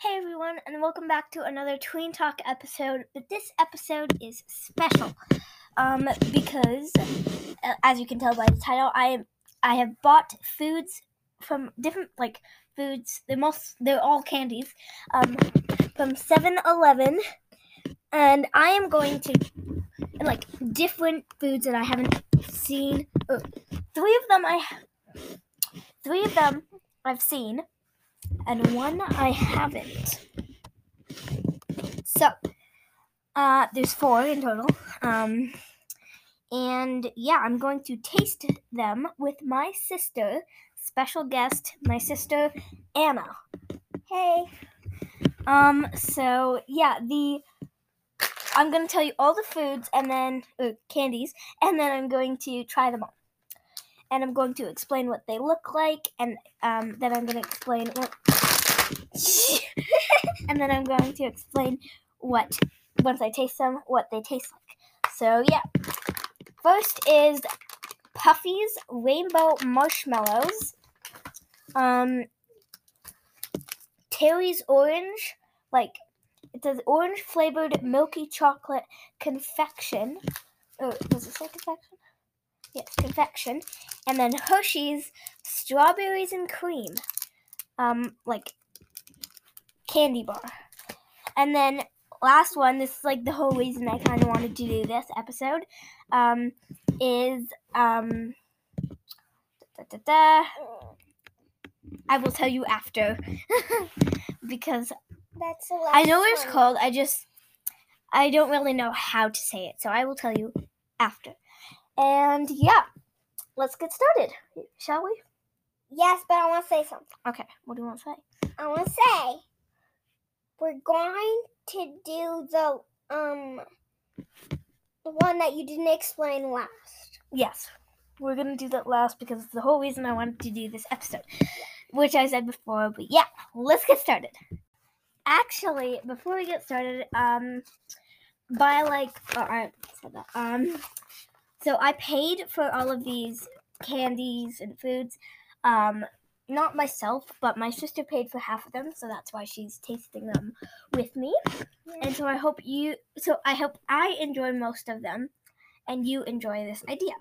Hey everyone, and welcome back to another Tween Talk episode. But this episode is special, um, because uh, as you can tell by the title, I I have bought foods from different like foods. They're most they're all candies, um, from 7-Eleven, and I am going to like different foods that I haven't seen. Uh, three of them I three of them I've seen and one I haven't. So, uh, there's four in total. Um, and yeah, I'm going to taste them with my sister, special guest, my sister Anna. Hey. Um, so yeah, the I'm gonna tell you all the foods and then candies, and then I'm going to try them all and I'm going to explain what they look like, and um, then I'm going to explain what. and then I'm going to explain what, once I taste them, what they taste like. So, yeah. First is Puffy's Rainbow Marshmallows. Um, Terry's Orange, like, it says orange flavored milky chocolate confection. Oh, does it say confection? Yes, confection. And then Hershey's strawberries and cream. Um, like candy bar. And then last one, this is like the whole reason I kind of wanted to do this episode, um, is um, da, da, da, I will tell you after because That's the last I know what it's one. called. I just I don't really know how to say it, so I will tell you after. And yeah, let's get started, shall we? Yes, but I want to say something. Okay, what do you want to say? I want to say we're going to do the um the one that you didn't explain last. Yes, we're gonna do that last because it's the whole reason I wanted to do this episode, which I said before. But yeah, let's get started. Actually, before we get started, um, by like, oh, I said that. Um, so I paid for all of these candies and foods. Um, not myself, but my sister paid for half of them, so that's why she's tasting them with me. And so I hope you, so I hope I enjoy most of them, and you enjoy this idea.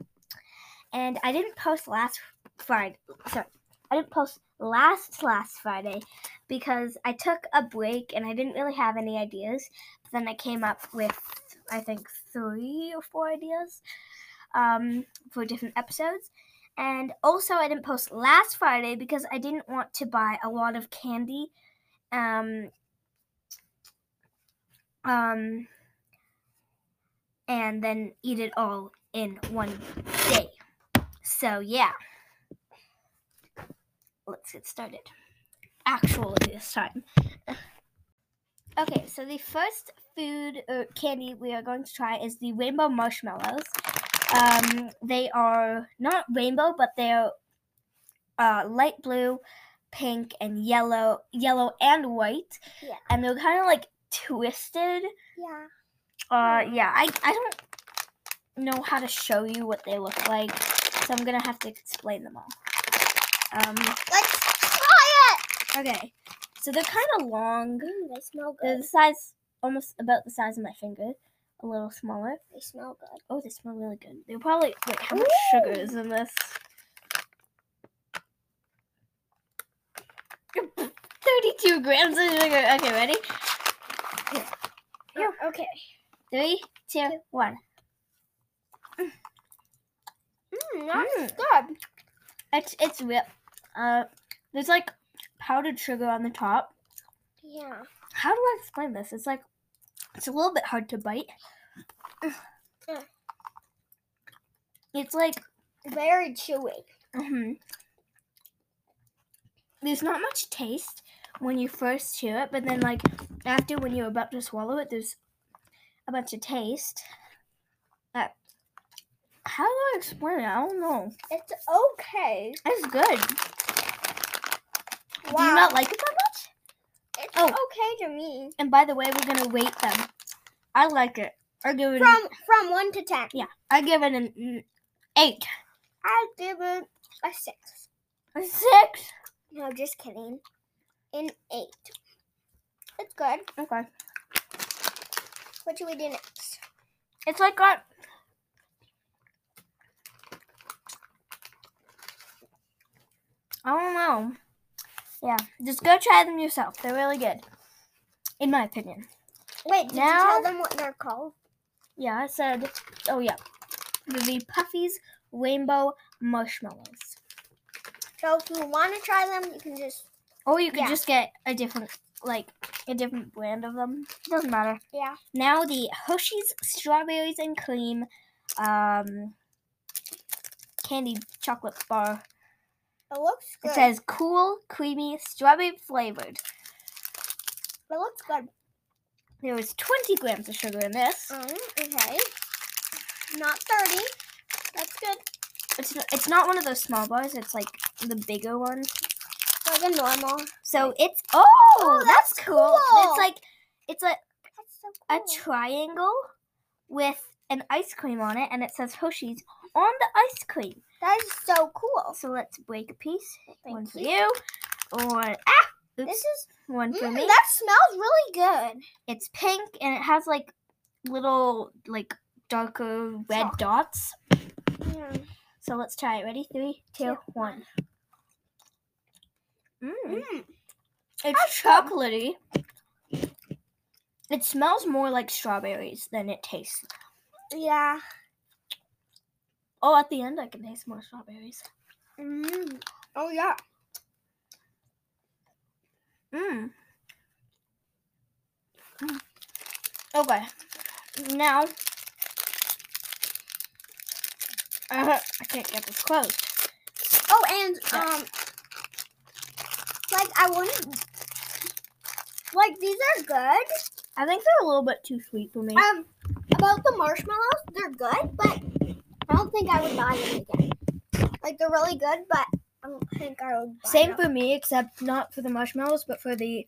And I didn't post last Friday. Sorry, I didn't post last last Friday because I took a break and I didn't really have any ideas. But then I came up with I think three or four ideas um, for different episodes. And also, I didn't post last Friday because I didn't want to buy a lot of candy. Um, um, and then eat it all in one day. So, yeah. Let's get started. Actually, this time. Okay, so the first food or candy we are going to try is the rainbow marshmallows. Um, they are not rainbow, but they're uh, light blue, pink, and yellow, yellow and white. Yeah. And they're kind of like twisted. Yeah. Uh, yeah, I, I don't know how to show you what they look like, so I'm gonna have to explain them all. Um, Let's try it. okay, so they're kind of long. Mm, they smell They're good. the size, almost about the size of my finger, a little smaller. They smell good. Oh, they smell really good. They're probably wait, how much sugar is in this? Thirty-two grams of sugar. Okay, ready? Yeah. Okay. Three, two, one. Mm, that's Mm. good. It's it's real. Uh, there's like powdered sugar on the top. Yeah. How do I explain this? It's like it's a little bit hard to bite. It's like Very chewy. mhm. there's not much taste when you first chew it, but then like after when you're about to swallow it, there's a bunch of taste. Uh, how do I explain it? I don't know. It's okay. It's good. Wow. Do you not like it that much? It's Oh. okay to me. And by the way, we're gonna rate them. I like it. I give it. From from one to ten. yeah, I give it an eight. I give it a six. A six. No, just kidding. An eight. It's good. Okay. What should we do next? It's like got. I don't know. Yeah, just go try them yourself. They're really good, in my opinion. Wait, did Now- you tell them what they're called? Yeah, I said. Oh yeah, the Puffies Rainbow Marshmallows. So if you want to try them, you can just Or you can Yeah. just get a different, like a different brand of them. Doesn't matter. yeah. Now the Hershey's strawberries and cream, um, candy chocolate bar. It looks good. It says cool, creamy, strawberry flavored. it looks good. There is 20 grams of sugar in this. Um, okay. Not thirty. That's good. It's n- it's not one of those small bars. It's like the bigger ones. Like a normal. So it's oh, Oh, that's, that's cool. cool. It's like it's a so a triangle with an ice cream on it, and it says Hershey's on the ice cream. That is so cool. So let's break a piece. Thank one for you. you. Or ah, oops, This is one for mm, me. that smells really good. It's pink and it has like little like darker red dots. Mm. So let's try it. Ready? Three, two, Two, one. Mm. Mm. It's That's good. chocolatey. It smells more like strawberries than it tastes. Yeah. Oh, at the end I can taste more strawberries. Mm. Oh yeah. Mm. Mm. Okay. Now, uh, I can't get this closed. Oh, and um, like I wanted, like these are good. I think they're a little bit too sweet for me. Um, about the marshmallows, they're good, but I don't think I would buy them again. Like they're really good, but I don't think I would. Buy Same them. for me, except not for the marshmallows, but for the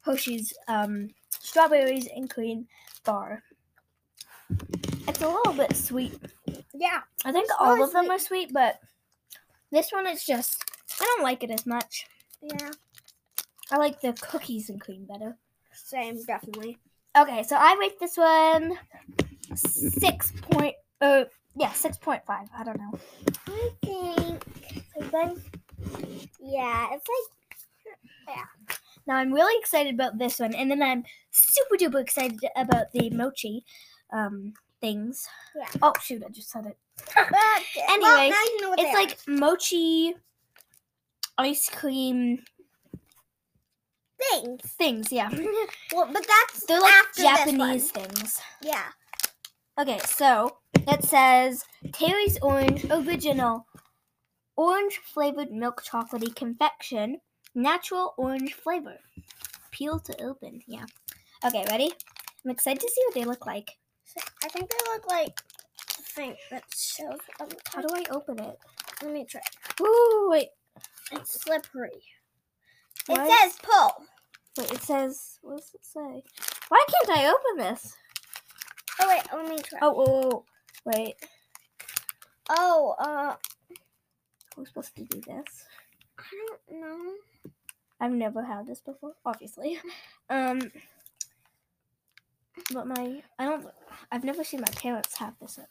Hershey's um, strawberries and cream bar. It's a little bit sweet. Yeah. I think all of them sweet. are sweet, but this one is just I don't like it as much. Yeah. I like the cookies and cream better. Same, definitely. Okay, so I rate this one six point uh yeah, six point five. I don't know. I think. Yeah, it's like. Yeah. Now I'm really excited about this one, and then I'm super duper excited about the mochi um things. Yeah. Oh shoot, I just said it. Anyway, well, you know It's like mochi ice cream things. things, yeah. Well, but that's They're like after this one. Japanese things. Yeah. Okay, so it says Terry's Orange Original Orange flavored milk chocolatey confection, natural orange flavor. Peel to open, yeah. Okay, ready? I'm excited to see what they look like. I think they look like the thing that shows. How do I open it? let me try. Ooh, wait. It's slippery. Why It says pull. Wait, it says, what does it say? Why can't I open this? Oh wait, let me try. Oh, oh, oh, wait. Oh, uh, We're supposed to do this. I don't know. I've never had this before, obviously. Um, but my I don't. I've never seen my parents have this. uh,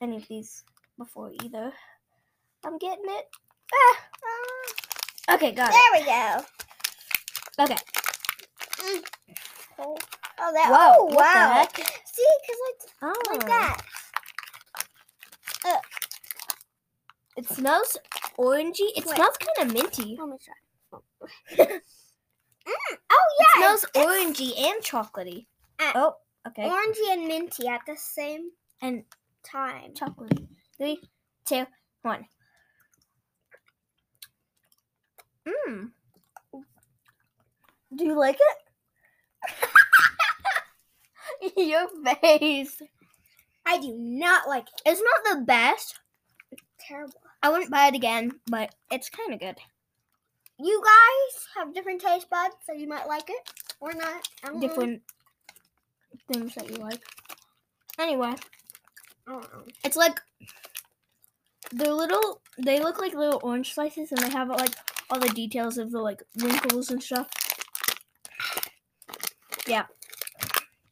Any of these before either. I'm getting it. Ah. Okay, got there we go. it. Okay. Oh, oh that. Whoa, oh, wow. See, because like Oh, like that. It smells orangey. It Wait. smells kind of minty. Let me try. mm, oh yeah. It smells orangey and chocolatey. Uh, oh, okay. orangey and minty at the same And time. chocolatey. Three, two, one. Mmm. Do you like it? Your face. I do not like it. It's not the best. Terrible. I wouldn't buy it again, but it's kind of good. You guys have different taste buds, so you might like it or not. I don't know. Different things that you like. Anyway, I don't know. it's like they're little. They look like little orange slices, and they have like all the details of the like wrinkles and stuff. Yeah.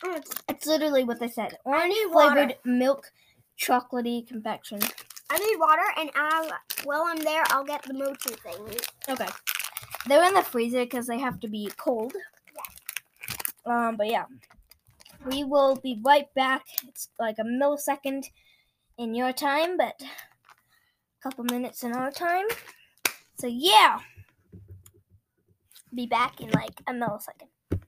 Oh, it's- literally what they said. Orange flavored milk chocolatey confection. I need water, and I'll, while I'm there, I'll get the mochi thing. Okay. They're in the freezer because they have to be cold. Um, but yeah. We will be right back. It's like a millisecond in your time, but a couple minutes in our time. So yeah. Be back in like a millisecond.